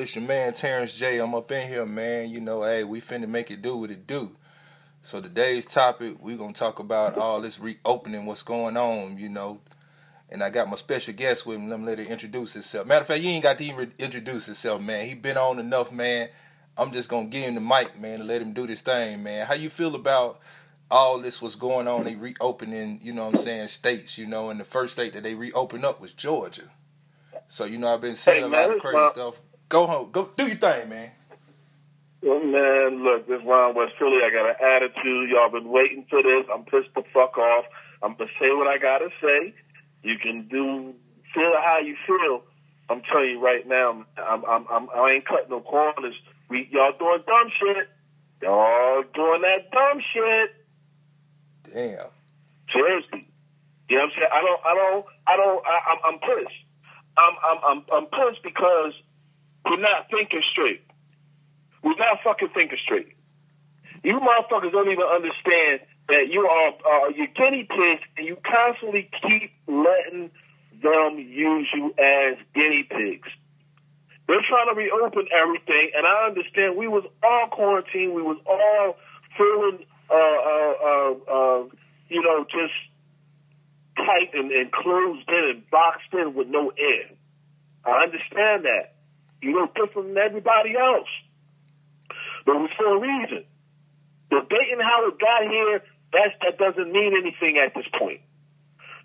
It's your man Terrence J. I'm up in here, man. You know, hey, we finna make it do what it do. So today's topic, we gonna talk about all this reopening, what's going on, you know. And I got my special guest with me. Let me let her introduce herself. Matter of fact, you ain't got to even introduce himself, man. He been on enough, man. I'm just gonna give him the mic, man, and let him do this thing, man. How you feel about all this was going on? They reopening, you know what I'm saying, states, you know, and the first state that they reopened up was Georgia. So you know I've been saying Hey, a lot of crazy not- stuff. Go home, go do your thing, man. Well, man, look, this Ron West Philly, I got an attitude. Y'all been waiting for this. I'm pissed the fuck off. I'm gonna say what I gotta say. You can do feel how you feel. I'm telling you right now, I'm I'm, I'm I ain't cutting no corners. We y'all doing dumb shit. Y'all doing that dumb shit. Damn. Seriously. You know what I'm saying? I don't I don't I don't I, I'm I'm pissed. I'm I'm I'm I'm pissed because we're not thinking straight. We're not fucking thinking straight. You motherfuckers don't even understand that you are uh, guinea pigs and you constantly keep letting them use you as guinea pigs. They're trying to reopen everything, and I understand we was all quarantined. We was all feeling, uh, uh, uh, uh, you know, just tight and, and closed in and boxed in with no air. I understand that. You know, different than everybody else. But it was for a reason. Debating how it got here, that's, that doesn't mean anything at this point.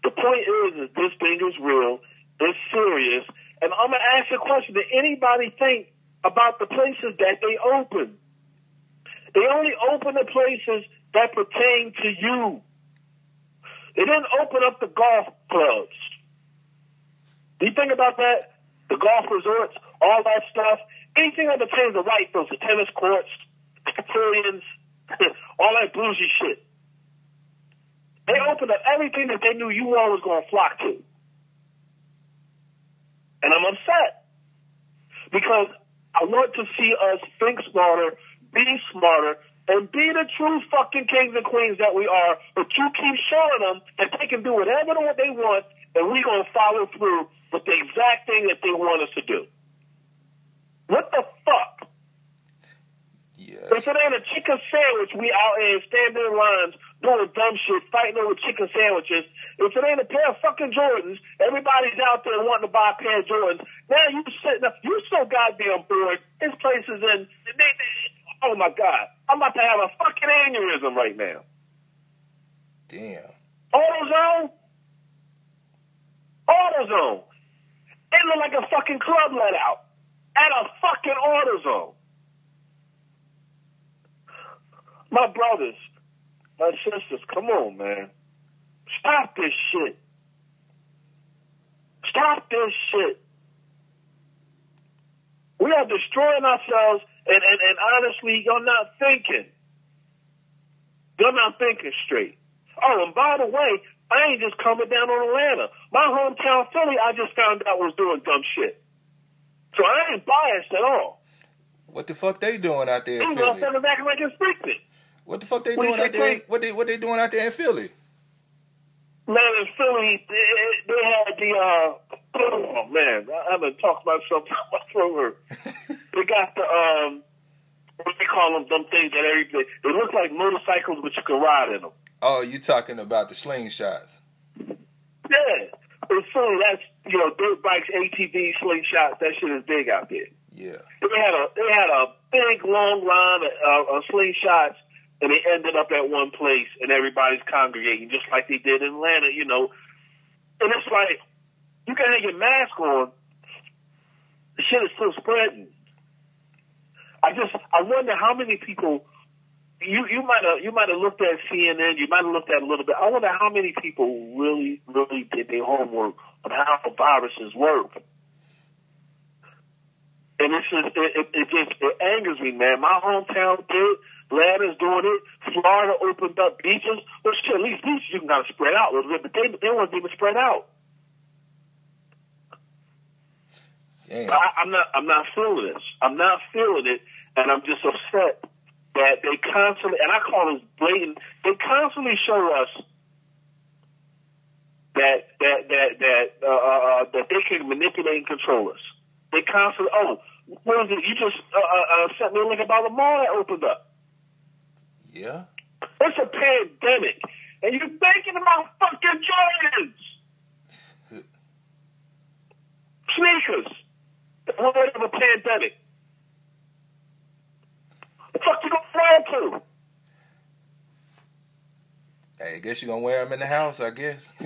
The point is, is this thing is real, it's serious, and I'm gonna ask a question. Did anybody think about the places that they open? They only open the places that pertain to you. They didn't open up the golf clubs. Do you think about that? The golf resorts, all that stuff, anything that pertains to white folks, the tennis courts, the pavilions, all that bougie shit. They opened up everything that they knew you all was going to flock to. And I'm upset because I want to see us think smarter, be smarter, and be the true fucking kings and queens that we are. But you keep showing them that they can do whatever they want, and we're gonna follow through with the exact thing that they want us to do. What the fuck? Yes. If it ain't a chicken sandwich, we out here standing in lines doing dumb shit, fighting over chicken sandwiches. If it ain't a pair of fucking Jordans, everybody's out there wanting to buy a pair of Jordans. Now you sitting up, you so goddamn bored. This place is in. They, they, oh my god, I'm about to have a fucking aneurysm right now. Damn. AutoZone, AutoZone. It looked like a fucking club let out at a fucking AutoZone. My brothers, my sisters, come on, man. Stop this shit. Stop this shit. We are destroying ourselves, and, and, and honestly, you're not thinking. You're not thinking straight. Oh, and by the way, I ain't just coming down on Atlanta. My hometown Philly, I just found out was doing dumb shit. So I ain't biased at all. What the fuck they doing out there These motherfuckers acting like it's freaking. What the fuck they doing out there? What they what they doing out there in Philly? Man, in Philly, they, they had the, uh, oh man, I haven't talked myself out my throat. They got the, um, what they call them, them things that everybody, they look like motorcycles, but you can ride in them. Oh, you talking about the slingshots? Yeah. In Philly, that's, you know, dirt bikes, ATVs, slingshots, that shit is big out there. Yeah. They had a, they had a big long line of, uh, of slingshots and they ended up at one place and everybody's congregating just like they did in Atlanta, you know. And it's like, you can have your mask on, the shit is still spreading. I just, I wonder how many people, you, you might have, you might have looked at CNN, you might have looked at a little bit. I wonder how many people really, really did their homework on how viruses work. And it's just, it, it, it just, it angers me, man. My hometown did. Atlanta's doing it. Florida opened up beaches. Well, shit, at least beaches you can kind of spread out a little bit, but they, they weren't even spread out. Damn. I, I'm not, I'm not feeling this. I'm not feeling it, and I'm just upset that they constantly, and I call this blatant. They constantly show us that that that that uh, uh, that they can manipulate and control us. They constantly, oh, what is it? You just uh, uh, uh, sent me a link about the mall that opened up. Yeah. It's a pandemic, and you're thinking about fucking Jordans, sneakers. What of a pandemic? The fuck you gonna wear to? Hey, I guess you're gonna wear them in the house, I guess.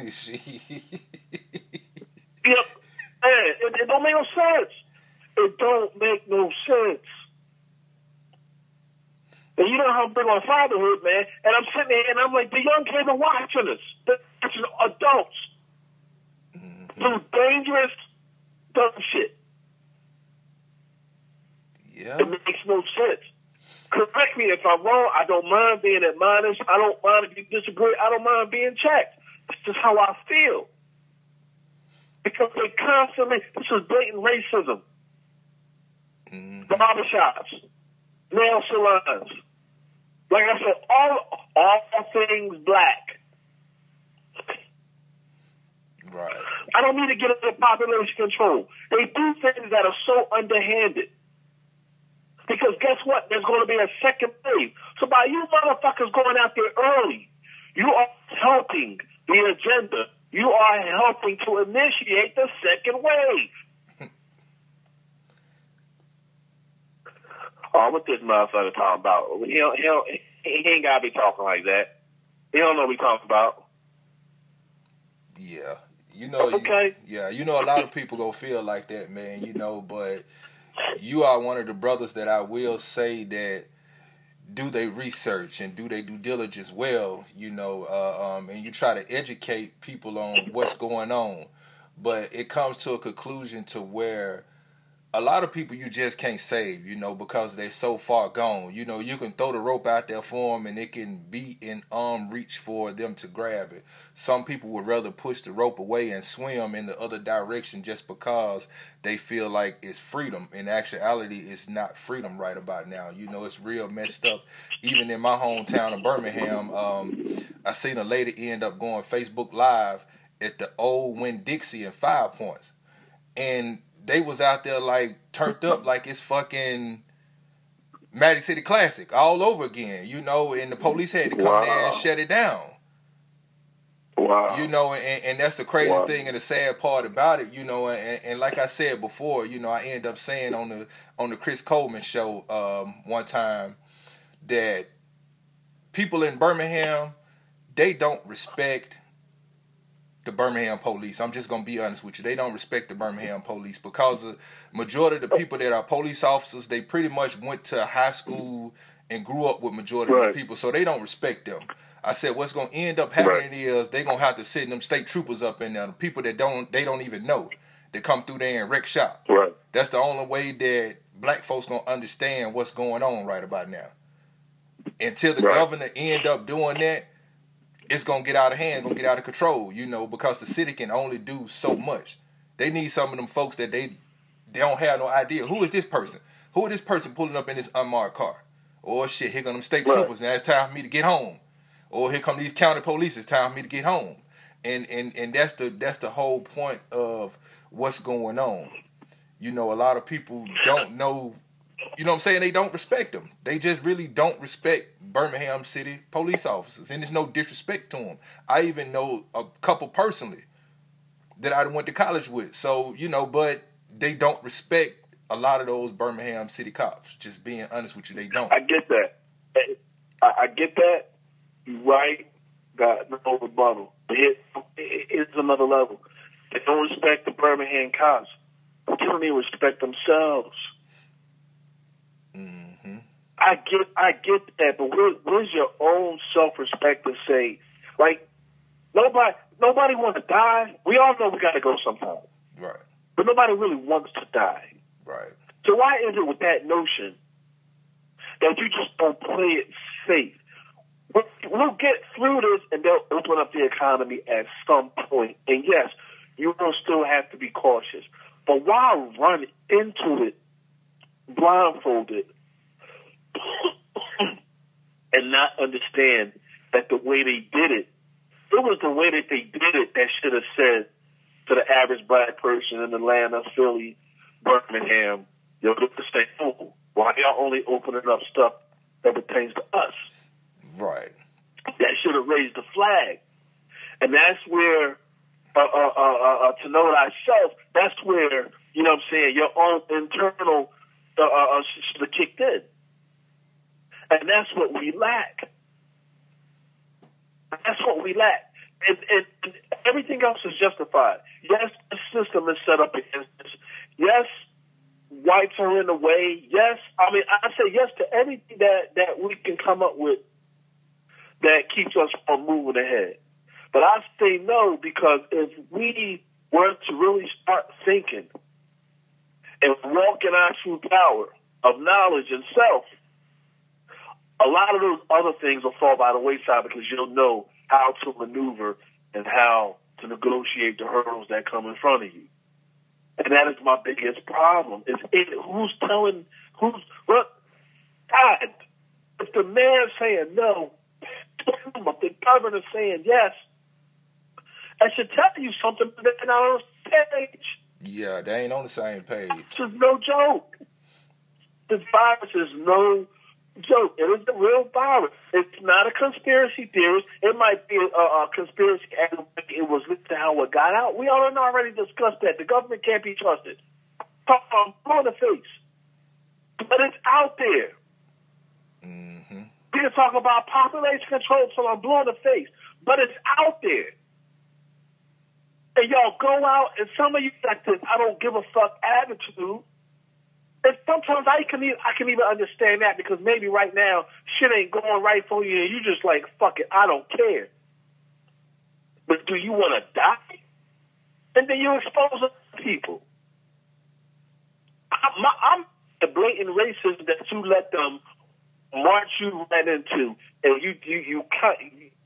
Yep. Man, it, it don't make no sense. It don't make no sense. And you know how I'm big on fatherhood, man. And I'm sitting there and I'm like, the young kids are watching us. They're watching adults mm-hmm. do dangerous, dumb shit. yeah. It makes no sense. Correct me if I'm wrong. I don't mind being admonished. I don't mind if you disagree. I don't mind being checked. It's just how I feel. Because they constantly, this is blatant racism. Mhm. Barbershops, nail salons. Like I said, all, all things black. Right. I don't need to get into population control. They do things that are so underhanded. Because guess what? There's going to be a second wave. So by you motherfuckers going out there early, you are helping the agenda. You are helping to initiate the second wave. oh, what this motherfucker talking about? He don't, he, don't, he ain't got to be talking like that. He don't know what he talking about. Yeah. You know, you- Okay. yeah, you know, a lot of people gonna feel like that, man. You know, but you are one of the brothers that I will say that do they research and do they due diligence well. You know, uh, um, and you try to educate people on what's going on, but it comes to a conclusion to where a lot of people you just can't save, you know, because they're so far gone. You know, you can throw the rope out there for them and it can be in arm reach for them to grab it. Some people would rather push the rope away and swim in the other direction just because they feel like it's freedom. In actuality, it's not freedom right about now. You know, it's real messed up. Even in my hometown of Birmingham, um, I seen a lady end up going Facebook Live at the old Winn-Dixie in Five Points. And they was out there like turned up like it's fucking Magic City Classic all over again, you know, and the police had to come Wow. there and shut it down. Wow. You know, and, and that's the crazy Wow. thing and the sad part about it, you know, and, and like I said before, you know, I end up saying on the on the Chris Coleman show um, one time that people in Birmingham, they don't respect the Birmingham police. I'm just gonna be honest with you. They don't respect the Birmingham police because the majority of the people that are police officers, they pretty much went to high school and grew up with majority of Right. these people, so they don't respect them. I said, what's gonna end up happening is they gonna have to send them state troopers up in there, the people that don't they don't even know. They come through there and wreck shop. Right. That's the only way that black folks gonna understand what's going on right about now. Until the Right. governor end up doing that, it's gonna get out of hand, gonna get out of control, you know, because the city can only do so much. They need some of them folks that they they don't have no idea. Who is this person? Who is this person pulling up in this unmarked car? Or shit, here come them state Right. troopers. Now it's time for me to get home. Or here come these county police. It's time for me to get home. And and and that's the that's the whole point of what's going on. You know, a lot of people don't know. You know what I'm saying? They don't respect them. They just really don't respect Birmingham City police officers, and there's no disrespect to them. I even know a couple personally that I went to college with. So you know, but they don't respect a lot of those Birmingham City cops. Just being honest with you, they don't. I get that. I, get that. You're right. Got no rebuttal. It, it, it's another level. They don't respect the Birmingham cops. They don't even respect themselves. Hmm I get, I get that, but where, where's your own self-respect to say, like, nobody, nobody wants to die. We all know we got to go sometime, Right. but nobody really wants to die. Right. So why is it with that notion that you just don't play it safe? We'll, we'll get through this, and they'll open up the economy at some point. And yes, you will still have to be cautious. But why run into it blindfolded and not understand that the way they did it, it was the way that they did it that should have said to the average black person in Atlanta, Philly, Birmingham, yo, this thing full. Why y'all only opening up stuff that pertains to us? Right. That should have raised the flag. And that's where, uh, uh, uh, uh, to know thyself, that's where, you know what I'm saying, your own internal uh, uh, have kicked in. And that's what we lack. That's what we lack. And, and, and everything else is justified. Yes, the system is set up against this. Yes, whites are in the way. Yes, I mean I say yes to everything that that we can come up with that keeps us from moving ahead. But I say no because if we were to really start thinking and walk in our true power of knowledge and self, a lot of those other things will fall by the wayside because you'll know how to maneuver and how to negotiate the hurdles that come in front of you. And that is my biggest problem. Is it, who's telling who's what God? If the mayor's saying no, but the governor's saying yes, I should tell you something, they're not on page. Yeah, they ain't on the same page. This is no joke. This virus is no joke. It is a real virus. It's not a conspiracy theorist. It might be a, a conspiracy and it was linked to how it got out. We already discussed that. The government can't be trusted. Um, on the face. But it's out there. Mm-hmm. People talk about population control so I'm blowing the face. But it's out there. And y'all go out and some of you got this I don't give a fuck attitude and sometimes I can even, I can even understand that because maybe right now shit ain't going right for you and you just like fuck it, I don't care. But do you want to die? And then you expose people. I'm, I'm the blatant racism that you let them march you right into, and you you you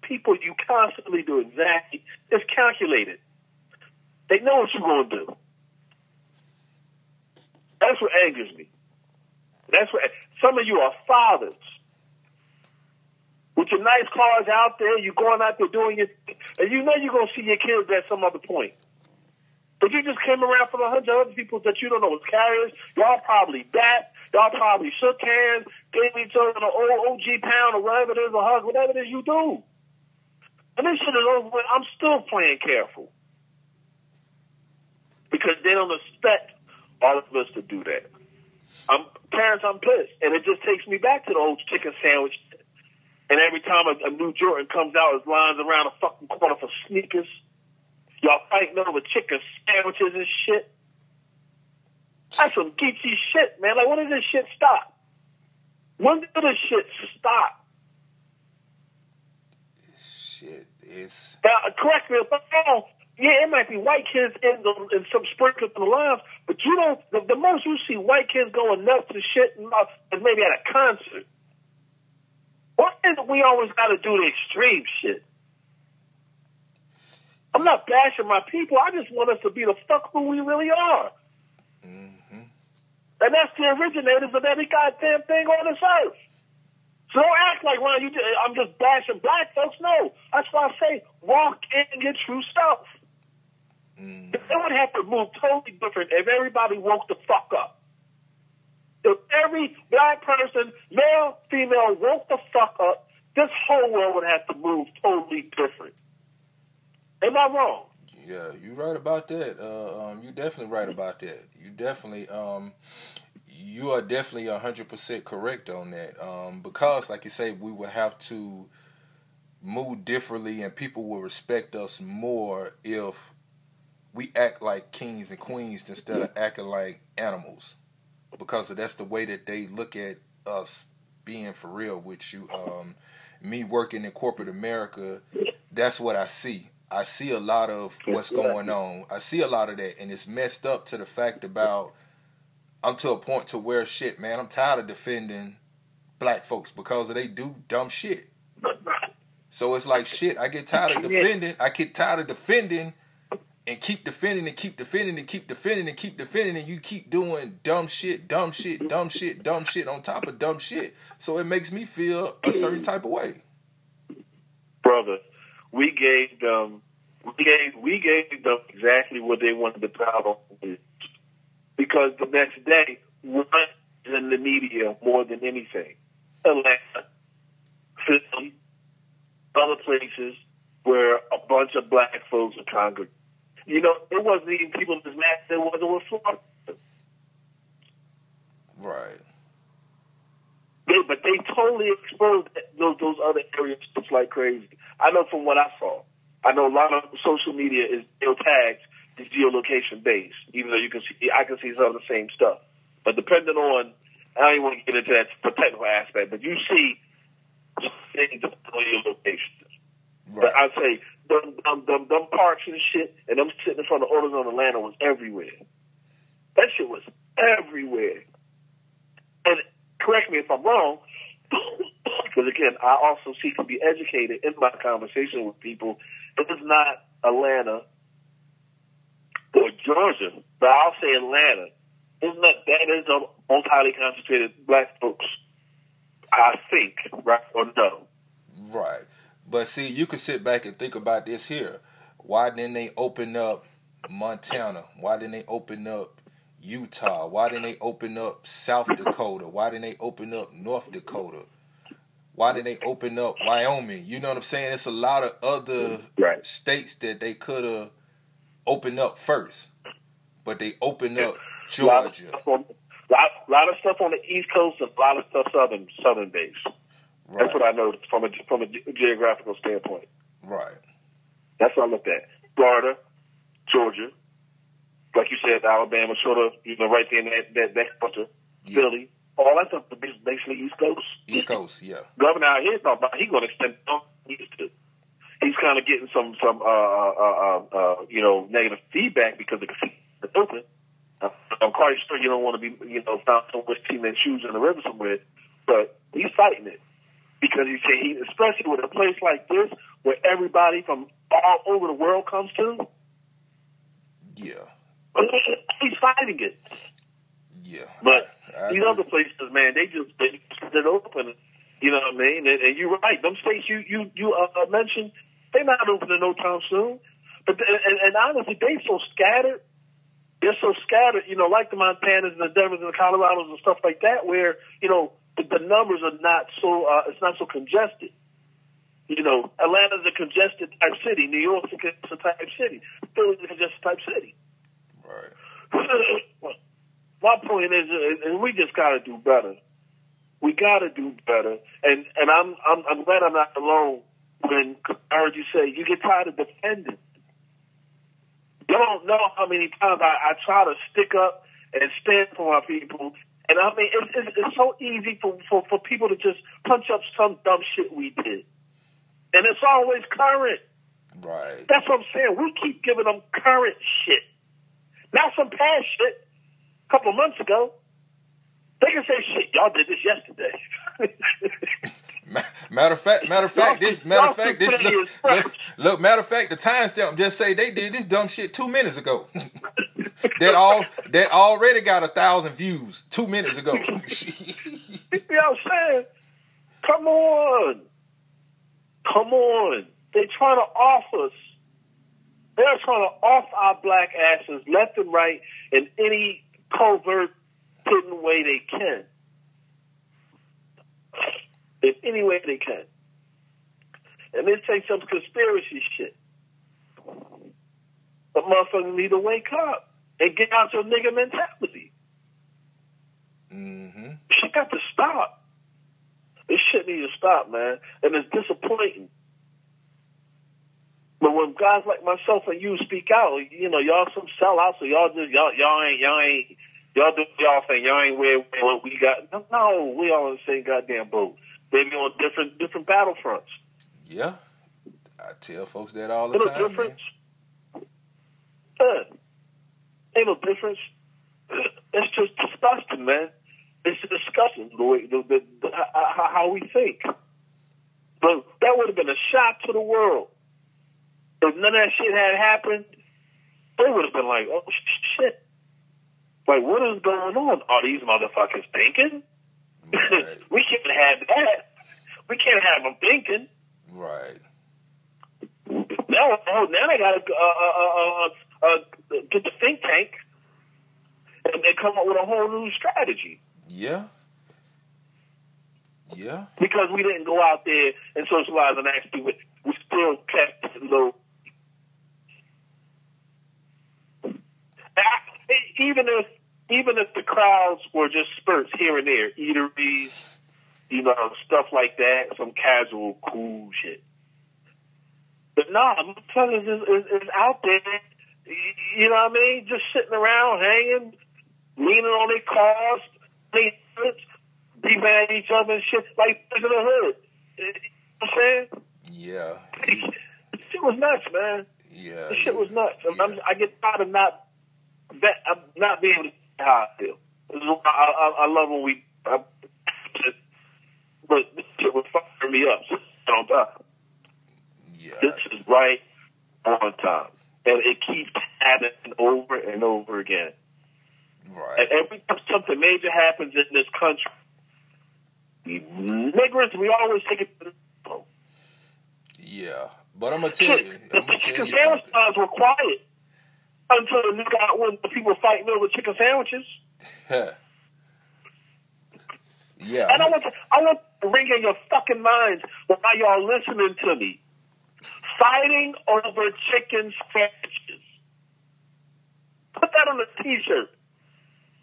people you constantly do exactly. It's calculated. They know what you're going to do. That's what angers me. That's what some of you are fathers with your nice cars out there. You're going out there doing your, and you know you're gonna see your kids at some other point. But you just came around from a hundred other people that you don't know was carriers. Y'all probably that. Y'all probably shook hands, gave each other an old OG pound or whatever it is, a hug, whatever it is you do. And this shit is over. I'm still playing careful because they don't expect all of us to do that. I'm parents, I'm pissed, and it just takes me back to the old chicken sandwich. And every time a, a new Jordan comes out, there's lines around a fucking corner for sneakers. Y'all fighting over chicken sandwiches and shit. That's some geeky shit, man. Like, when does this shit stop? When does this shit stop? Shit, it's. Now, correct me if I'm wrong, yeah, it might be white kids in, the, in some sprinkled in the lines, but you don't. The, the, most you see white kids going nuts and shit and uh, is maybe at a concert. What is it we always got to do the extreme shit? I'm not bashing my people. I just want us to be the fuck who we really are. Mm-hmm. And that's the originators of every goddamn thing on this earth. So don't act like, well, you just, I'm just bashing black folks. No. That's why I say walk in your true self. Mm. It would have to move totally different if everybody woke the fuck up. If every black person, male, female, woke the fuck up, this whole world would have to move totally different. Am I wrong? Yeah, you're right about that. Uh, um, you're definitely right about that. You definitely, um, you are definitely hundred percent correct on that. Um, because, like you say, we would have to move differently, and people will respect us more if we act like kings and queens instead of acting like animals because that's the way that they look at us being for real with you. Um, me working in corporate america that's what i see. I see a lot of what's going on. I see a lot of that and it's messed up to the fact about i'm to a point to where shit man i'm tired of defending black folks because they do dumb shit. So it's like shit i get tired of defending i get tired of defending and keep defending and keep defending and keep defending and keep defending and you keep doing dumb shit, dumb shit, dumb shit, dumb shit on top of dumb shit. So it makes me feel a certain type of way. Brother, we gave them we gave we gave them exactly what they wanted the power because the next day went in the media more than anything. Atlanta, Philly, other places where a bunch of black folks are congregating. You know, it wasn't even people in mass that wasn't with Florida. Right. They, but they totally exposed those those other areas just like crazy. I know from what I saw. I know a lot of social media is still tagged is geolocation based, even though you can see I can see some of the same stuff. But depending on I don't even want to get into that technical aspect, but you see things on your locations. Right. But I say them, them, them, them parks and shit, and them sitting in front of owners on Atlanta was everywhere. That shit was everywhere. And correct me if I'm wrong, because again, I also seek to be educated in my conversation with people. It is not Atlanta or Georgia, but I'll say Atlanta. Isn't that that is the most highly concentrated black folks? I think, right or no? Right. But see, you can sit back and think about this here. Why didn't they open up Montana? Why didn't they open up Utah? Why didn't they open up South Dakota? Why didn't they open up North Dakota? Why didn't they open up Wyoming? You know what I'm saying? It's a lot of other right. states that they could have opened up first, but they opened up Georgia. A lot, lot, lot of stuff on the East Coast and a lot of stuff southern southern based. Right. That's what I know from a from a geographical standpoint. Right. That's what I looked at. Florida, Georgia, like you said, Alabama, sort of, you know, right there in that that, that culture, yeah. Philly, all that stuff is basically East Coast. East Coast, yeah. Governor out here talking about he going to extend He's kind of getting some some uh, uh, uh, uh, you know negative feedback because the open. I'm quite sure you don't want to be you know found somewhere stealing shoes in the river somewhere, but he's fighting it because he said he, especially with a place like this where everybody from all over the world comes to. Yeah. He's fighting it. Yeah. But I, I these agree. other places, man, they just they just it open. You know what I mean? And, and you're right. Them states you you you uh, mentioned, they're not opening no time soon. But and, and honestly, they so scattered. They're so scattered, you know, like the Montanas and the Denvers and the Colorados and stuff like that, where you know the, the numbers are not so uh, it's not so congested. You know, Atlanta's a congested type city. New York's a congested type city. Philly's a congested type city. Right. My point is, uh, and we just got to do better. We got to do better. And and I'm I'm I'm glad I'm not alone when I heard you say you get tired of defending. You don't know how many times I, I try to stick up and stand for my people, and I mean, it's, it's, it's so easy for, for, for people to just punch up some dumb shit we did. And it's always current. Right. That's what I'm saying. We keep giving them current shit. Not some past shit. A couple months ago. They can say shit, y'all did this yesterday. matter of fact, matter of fact, this matter of fact, this look, look, look, matter of fact, the timestamp just say they did this dumb shit two minutes ago. that all that already got a thousand views two minutes ago. you know what I'm saying? Come on. Come on. They trying to off us. They're trying to off our black asses left and right in any covert, hidden way they can. In any way they can. And this takes some conspiracy shit. But motherfuckers need to wake up and get out your nigga mentality. Mm-hmm. Shit got to stop. This shit needs to stop, man. And it's disappointing. But when guys like myself and you speak out, you know, y'all some sellouts, so y'all just y'all y'all ain't y'all ain't y'all do y'all thing. Y'all ain't where what we got. No, we all in the same goddamn boat. Maybe on different different battlefronts. Yeah, I tell folks that all the Little time. difference. Yeah. Ain't no difference. It's just disgusting, man. It's disgusting the way the, the, the how we think. But that would have been a shock to the world. If none of that shit had happened, they would have been like, "Oh shit! Like, what is going on? Are these motherfuckers thinking? Right. we can't have that. We can't have them thinking." Right. Now, oh, now they got to uh, uh, uh, get the think tank and, and come up with a whole new strategy. Yeah. Yeah. Because we didn't go out there and socialize and actually, we, we still kept it low. Even if even if the crowds were just spurts here and there, eateries, you know, stuff like that, some casual cool shit. But nah, motherfuckers is, is, is out there, you know what I mean? Just sitting around, hanging, leaning on their cars, they be mad at each other and shit like in the hood. You know what I'm saying? Yeah. Shit was nuts, man. Yeah. The shit was nuts. Yeah. I'm, I get tired of not that I'm not being able to how I feel. This I, I, I love when we. I, but this shit was firing me up. So, time. Yeah. This is right on time, and it keeps happening over and over again. Right. And every time something major happens in this country, we niggers, we always take it to the oh, Yeah. But I'm gonna tell you. The I'm gonna tell chicken you sandwich something. were quiet until the nigga out when the people fighting over chicken sandwiches. yeah. And I want to, I want to ring in your fucking minds while y'all listening to me. Fighting over chicken sandwiches. Put that on a t-shirt.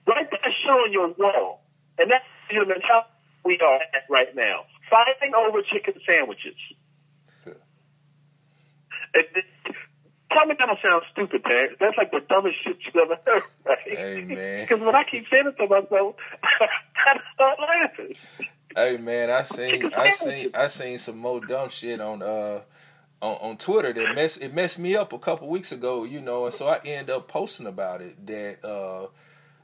Write that shit on your wall. And that's the mentality we are at right now. Fighting over chicken sandwiches. And Tell me that don't sound stupid, man. That's like the dumbest shit you've ever heard, right? Hey, man. Because when I keep saying it to myself, I start laughing. Hey man, I seen I seen I seen some more dumb shit on uh on, on Twitter that mess it messed me up a couple weeks ago, you know, and so I end up posting about it that uh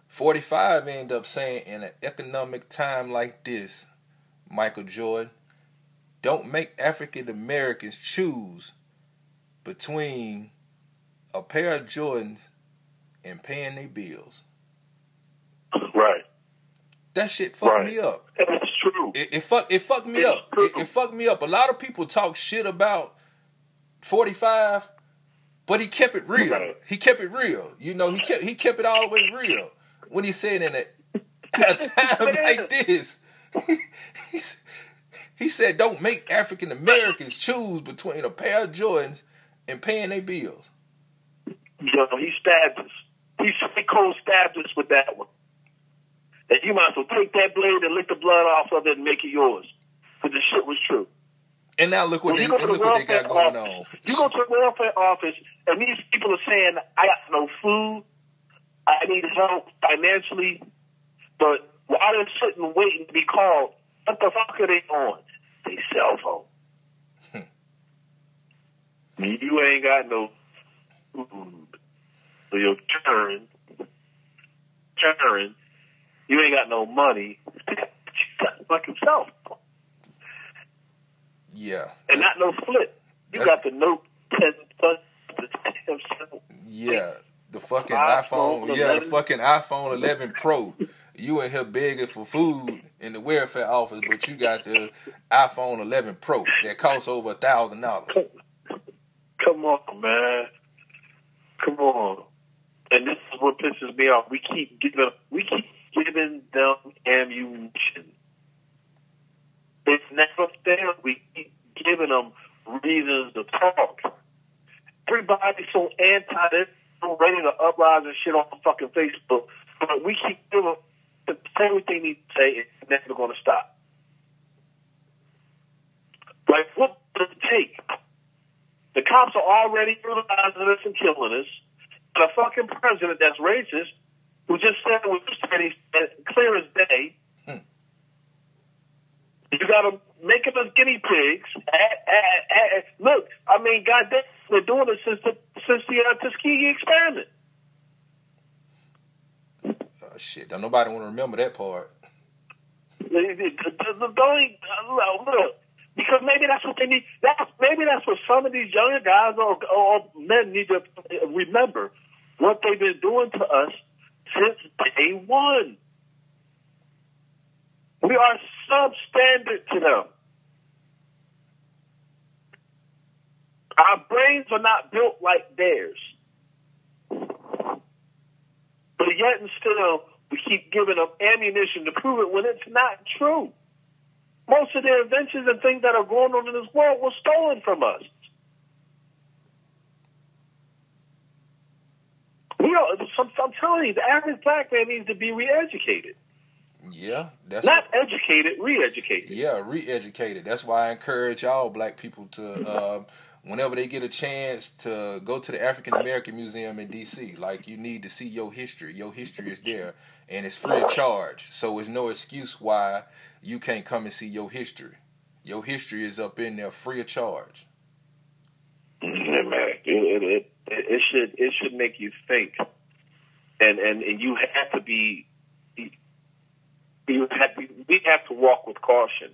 45 end up saying in an economic time like this, Michael Jordan, don't make African Americans choose between a pair of Jordans and paying their bills. Right. That shit fucked Right. me up. It's true. It, it fuck it fucked me It's up. It, it fucked me up. A lot of people talk shit about forty five, but he kept it real. He kept it real. You know, he kept he kept it all the way real when he said in a, a time like this. he, he said, "Don't make African Americans choose between a pair of Jordans and paying their bills." Know, he stabbed us. He cold stabbed us with that one. And you might as well take that blade and lick the blood off of it and make it yours. Because the shit was true. And now look what they go to the look what they got going office, on. you go to the welfare office, and these people are saying, "I got no food. I need help financially." But while they're sitting waiting to be called, what the fuck are they on? They cell phone. Hmm. you ain't got no food, so your turn, turn. You ain't got no money. You got fucking cell phone Yeah, and not no flip. You got the Note 10 Plus. The damn. Yeah, the fucking iPhone iPhone. Yeah, the fucking iPhone 11 Pro. You in here begging for food in the welfare office, but you got the iPhone 11 Pro that costs over a thousand dollars. Come on, man. Come on. And this is what pisses me off. We keep giving we keep giving them ammunition. It's never fair. We keep giving them reasons to talk. Everybody's so anti this, so ready to uprise and shit on fucking Facebook. But we keep giving them everything they need to say it's never going to stop. Like, what does it take? The cops are already brutalizing us and killing us. And a fucking president that's racist who just said what you said, he said, clear as day. You got to make them us guinea pigs. Look, I mean, goddamn, they're doing it since the since the uh, Tuskegee experiment. Oh, shit, don't nobody want to remember that part. Look, because maybe that's what they need. That's maybe that's what some of these younger guys or, or men need to remember what they've been doing to us since day one. We are substandard to them. Our brains are not built like theirs. But yet and still, we keep giving them ammunition to prove it when it's not true. Most of the inventions and things that are going on in this world were stolen from us. We are, I'm, I'm telling you, the average black man needs to be re-educated. Yeah, that's not what, educated, re-educated. Yeah, re-educated. That's why I encourage all black people to, uh, whenever they get a chance, to go to the African American Museum in D.C. Like you need to see your history. Your history is there, and it's free of charge. So it's no excuse why you can't come and see your history. Your history is up in there, free of charge. Yeah, man, it, it, it should it should make you think, and and and you have to be you have to, we have to walk with caution.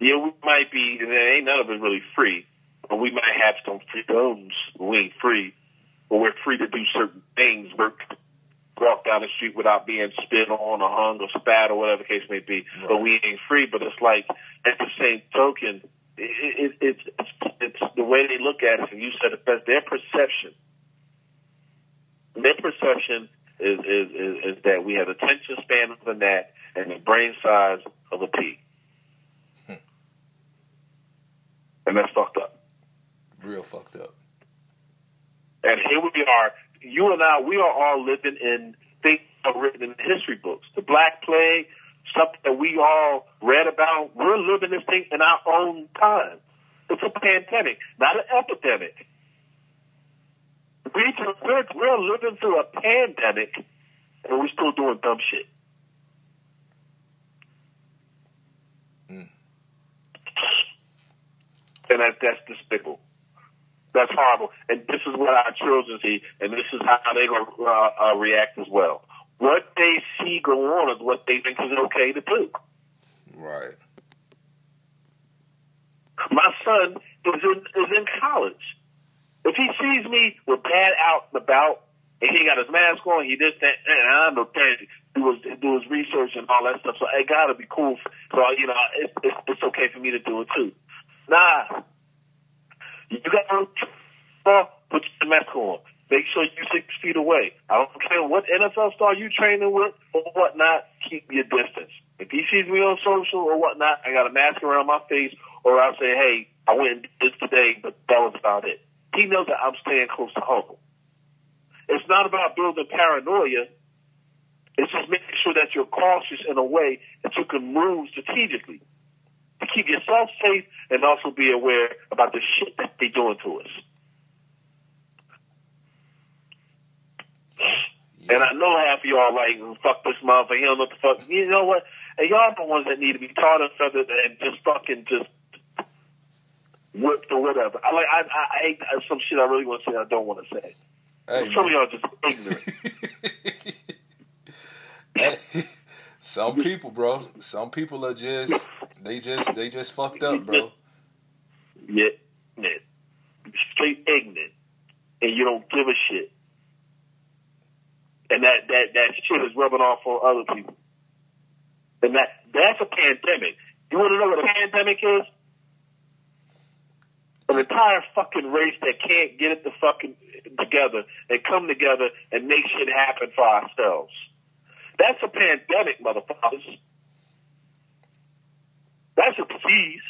Yeah, we might be, and there ain't none of it really free, but we might have some freedoms. We ain't free, but we're free to do certain things. Work, walk down the street without being spit on or hung or spat or whatever the case may be. Right. But we ain't free. But it's like at the same token, it, it, it's, it's it's the way they look at it. And you said it best. Their perception, their perception is, is, is, is that we have attention span of a gnat and the brain size of a pea. Hmm. And that's fucked up. Real fucked up. And here we are, you and I, we are all living in things that are written in history books. The Black Plague, something that we all read about. We're living this thing in our own time. It's a pandemic, not an epidemic. We we're, we're living through a pandemic and we're still doing dumb shit. Mm. And that, that's despicable. That's horrible. And this is what our children see, and this is how they're going to uh, uh, react as well. What they see go on is what they think is okay to do. Right. My son is in is in college. If he sees me with dad out and about and he got his mask on, he did that, and I understand do his do his research and all that stuff. So it gotta be cool. So you know, it's it's, it's okay for me to do it too. Nah, you got to put your mask on. Make sure you're six feet away. I don't care what NFL star you training with or whatnot. Keep your distance. If he sees me on social or whatnot, I got a mask around my face, or I'll say, "Hey, I went and did this today, but that was about it." He knows that I'm staying close to home. It's not about building paranoia. It's just making sure that you're cautious in a way that you can move strategically to keep yourself safe and also be aware about the shit that they're doing to us. Yeah. And I know half of y'all like, fuck this motherfucker, he don't know what the fuck. You know what? And y'all the ones that need to be taught and feathered and just fucking just whipped or whatever. I like I I, I hate some shit I really want to say I don't want to say. Hey, some man. of y'all just ignorant. some people, bro. Some people are just they just they just fucked up, bro. Yeah, yeah. Straight ignorant, and you don't give a shit. And that that that shit is rubbing off on other people. And that that's a pandemic. You want to know what a pandemic is? An entire fucking race that can't get it the fucking together and come together and make shit happen for ourselves. That's a pandemic, motherfuckers. That's a disease.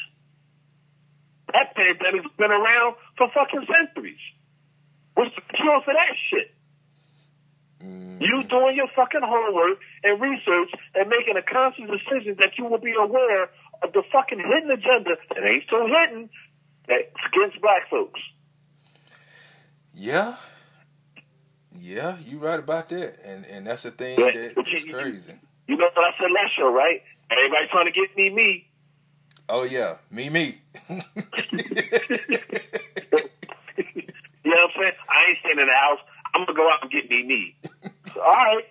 That pandemic's been around for fucking centuries. What's the cure for that shit? Mm. You doing your fucking homework and research and making a conscious decision that you will be aware of the fucking hidden agenda that ain't so hidden against black folks. Yeah. Yeah, you right about that. And and that's the thing but, that is crazy. You know what I said last show, right? Everybody trying to get me me. Oh yeah, me me. you know what I'm saying? I ain't staying in the house. I'm gonna go out and get me me. All right.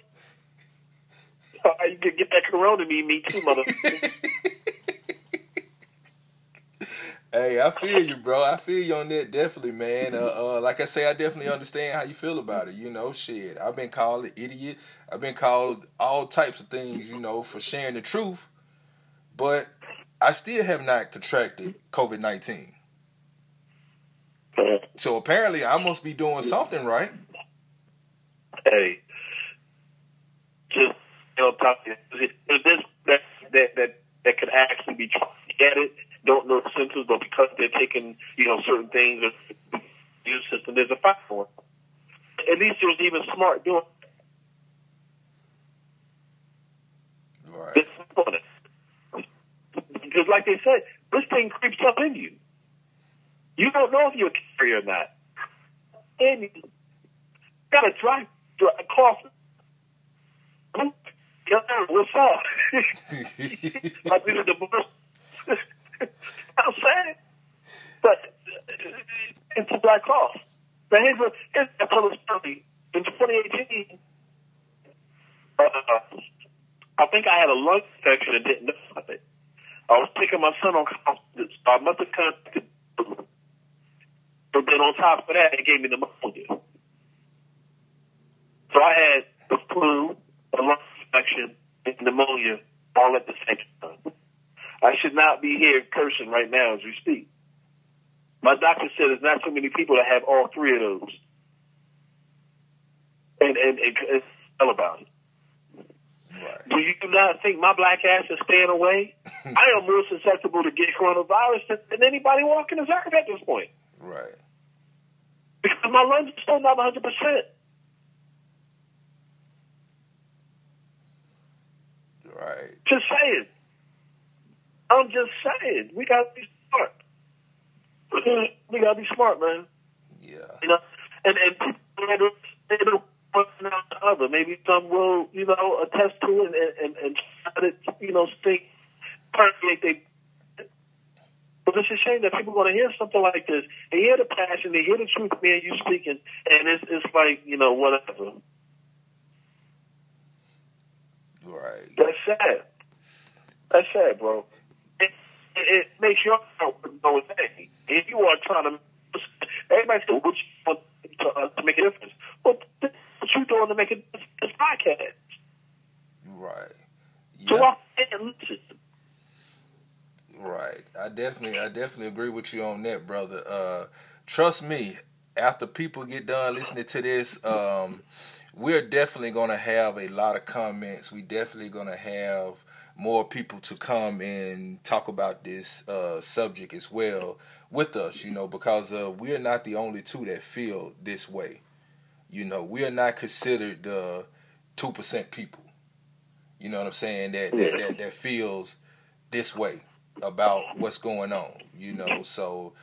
All right, you can get that corona me me too, mother. Hey, I feel you, bro. I feel you on that, definitely, man. Uh, uh, like I say, I definitely understand how you feel about it. You know, shit. I've been called an idiot. I've been called all types of things, you know, for sharing the truth. But I still have not contracted COVID nineteen. So apparently, I must be doing something right. Hey, top of it. Is this that that that that could actually be trying to get it? Don't know the symptoms, but because they're taking you know certain things, or immune system, there's a fight for it. At least there's even smart doing. Right. This on it. Because, like they said, this thing creeps up in you. You don't know if you're a carrier or not, and you gotta drive, drive cough. Yo, what's up? like we did the I'm saying, but a black cross. Now here's what here's I told story. In 2018, uh, I think I had a lung infection and didn't know about it. I was taking my son on conferences. So I must have contacted But then on top of that, it gave me pneumonia. So I had the flu, a lung infection, and pneumonia all at the same time. I should not be here cursing right now as we speak. My doctor said there's not so many people that have all three of those. And and, and, and tell about it. Right. Do you not think my black ass is staying away? I am more susceptible to get coronavirus than, than anybody walking this earth at this point. Right. Because my lungs are still not 100%. Right. Just saying. I'm just saying. We got to be smart. we got to be smart, man. Yeah. You know, and and people they don't one the other. Maybe some will, you know, attest to it and and, and try to, you know, think permeate they. But it's a shame that people want to hear something like this. They hear the passion, they hear the truth, me and you speaking, and it's it's like you know whatever. Right. That's sad. That's sad, bro. It, makes your heart go insane. If you are trying to, everybody says, "What you want to, uh, to make a difference?" What what you doing to make a difference? This podcast. Right. So Yeah. walk in listen. Right. I definitely I definitely agree with you on that, brother. Uh trust me, after people get done listening to this, um we're definitely gonna have a lot of comments. We definitely gonna have more people to come and talk about this uh, subject as well with us, you know, because uh, we're not the only two that feel this way. You know, we are not considered the two percent people. You know what I'm saying? That that, that that feels this way about what's going on. You know, so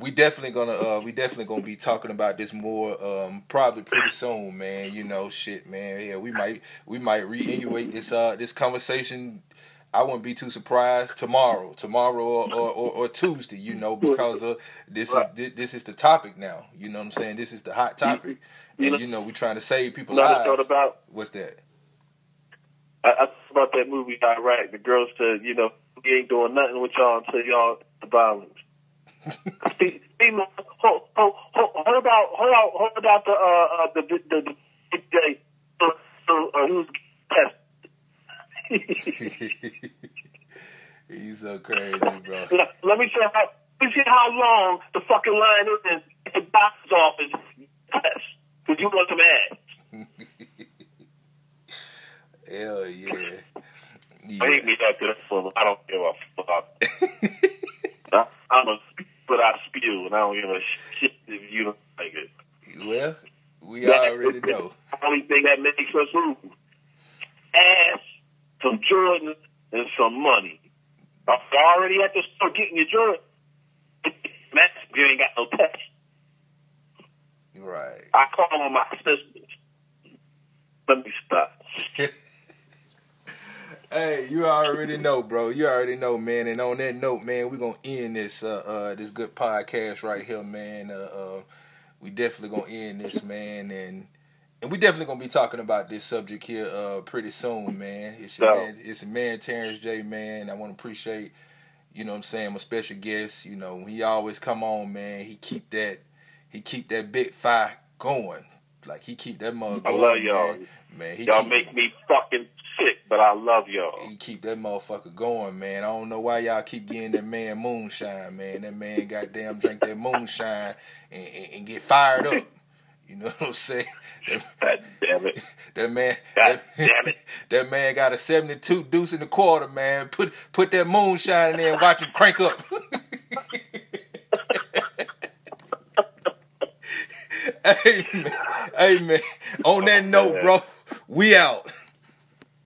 we definitely gonna uh we definitely gonna be talking about this more um probably pretty soon, man. You know, shit, man. Yeah, we might we might reiterate this uh this conversation. I wouldn't be too surprised tomorrow, tomorrow or, or, or, or Tuesday, you know, because uh, this is this, this is the topic now. You know what I'm saying? This is the hot topic, and you know we're trying to save people You know, I thought lives. about What's that? I, I thought about that movie Iraq. The girl said, you know, we ain't doing nothing with y'all until y'all the violence. See, see, hold, hold, hold, hold about, hold out, hold about the, uh, uh the, the, the, the, the, uh, uh, who's He's so crazy, bro. let, let me see how, let me see how long the fucking line is at the box office. Test, because you want some ass. Hell yeah. I hate Yeah. me that full. I don't give a fuck. I, I'm a but I spew, and I don't give a shit if you don't like it. Well, we That- already know. The only thing that makes us move. Ass, some Jordan, and some money. I'm already at the store getting your Jordan. Man, you ain't got no touch. Right. I call on my sisters. Let me stop. Hey, you already know, bro. You already know, man. And on that note, man, we're gonna end this uh, uh this good podcast right here, man. Uh, uh we definitely gonna end this, man, and and we definitely gonna be talking about this subject here uh pretty soon, man. It's your man, it's your man Terrence J, man. I wanna appreciate, you know what I'm saying, my special guest, you know, he always come on, man. He keep that he keep that big fire going. Like he keep that mug I love y'all. Man, man he Y'all keep make me fucking sick, but I love y'all. he keep that motherfucker going, man. I don't know why y'all keep getting that man moonshine, man. That man goddamn drink that moonshine and, and, and get fired up. You know what I'm saying? God damn it. That man, God that, damn it. that man got a 72 deuce in the quarter, man. Put put that moonshine in there and watch him crank up. hey man, hey man. On that oh, note, bro, we out.